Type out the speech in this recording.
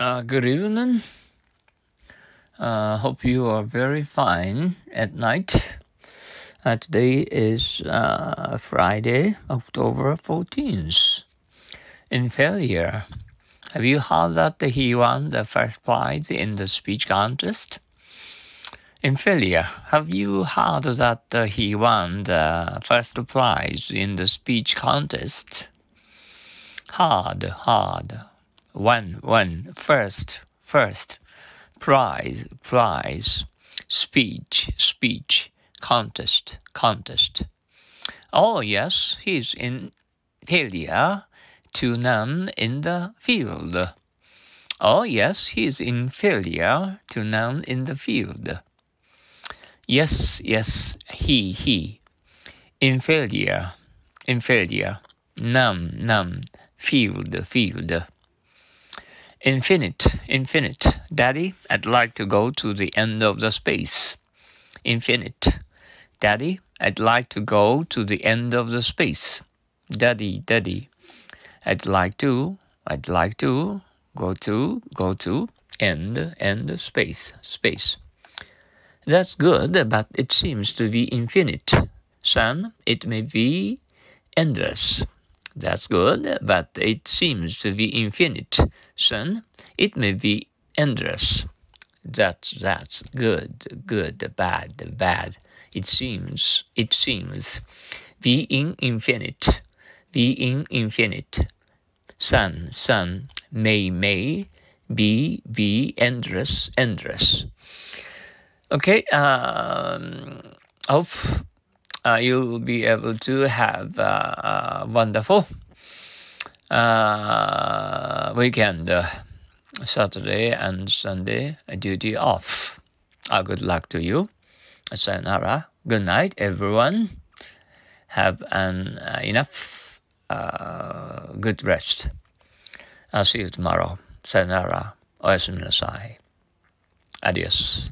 Uh, good evening. Uh, hope you are very fine at night. Uh, today is uh, Friday, October 14th. In failure, have you heard that he won the first prize in the speech contest? In failure, have you heard that he won the first prize in the speech contest? Hard, hard. One, one, first, first. Prize, prize. Speech, speech. Contest, contest. Oh, yes, he's in failure to none in the field. Oh, yes, he's in failure to none in the field. Yes, yes, he, he. Inferior, inferior. None, none. Field, field. Infinite, infinite. Daddy, I'd like to go to the end of the space. Infinite. Daddy, I'd like to go to the end of the space. Daddy, daddy. I'd like to, I'd like to go to, go to, end, end, space, space. That's good, but it seems to be infinite. Son, it may be endless. That's good, but it seems to be infinite. Son, it may be endless. That's that's good, good, bad, bad. It seems, it seems. Being infinite, being infinite. Son, son, may, may, be, be, endless, endless. Okay, um, hope uh, you'll be able to have a wonderful uh, weekend, uh, Saturday and Sunday, duty off. Uh, good luck to you. Sayonara. Good night, everyone. Have an uh, enough uh, good rest. I'll see you tomorrow. Sayonara. おやすみなさい。Adios.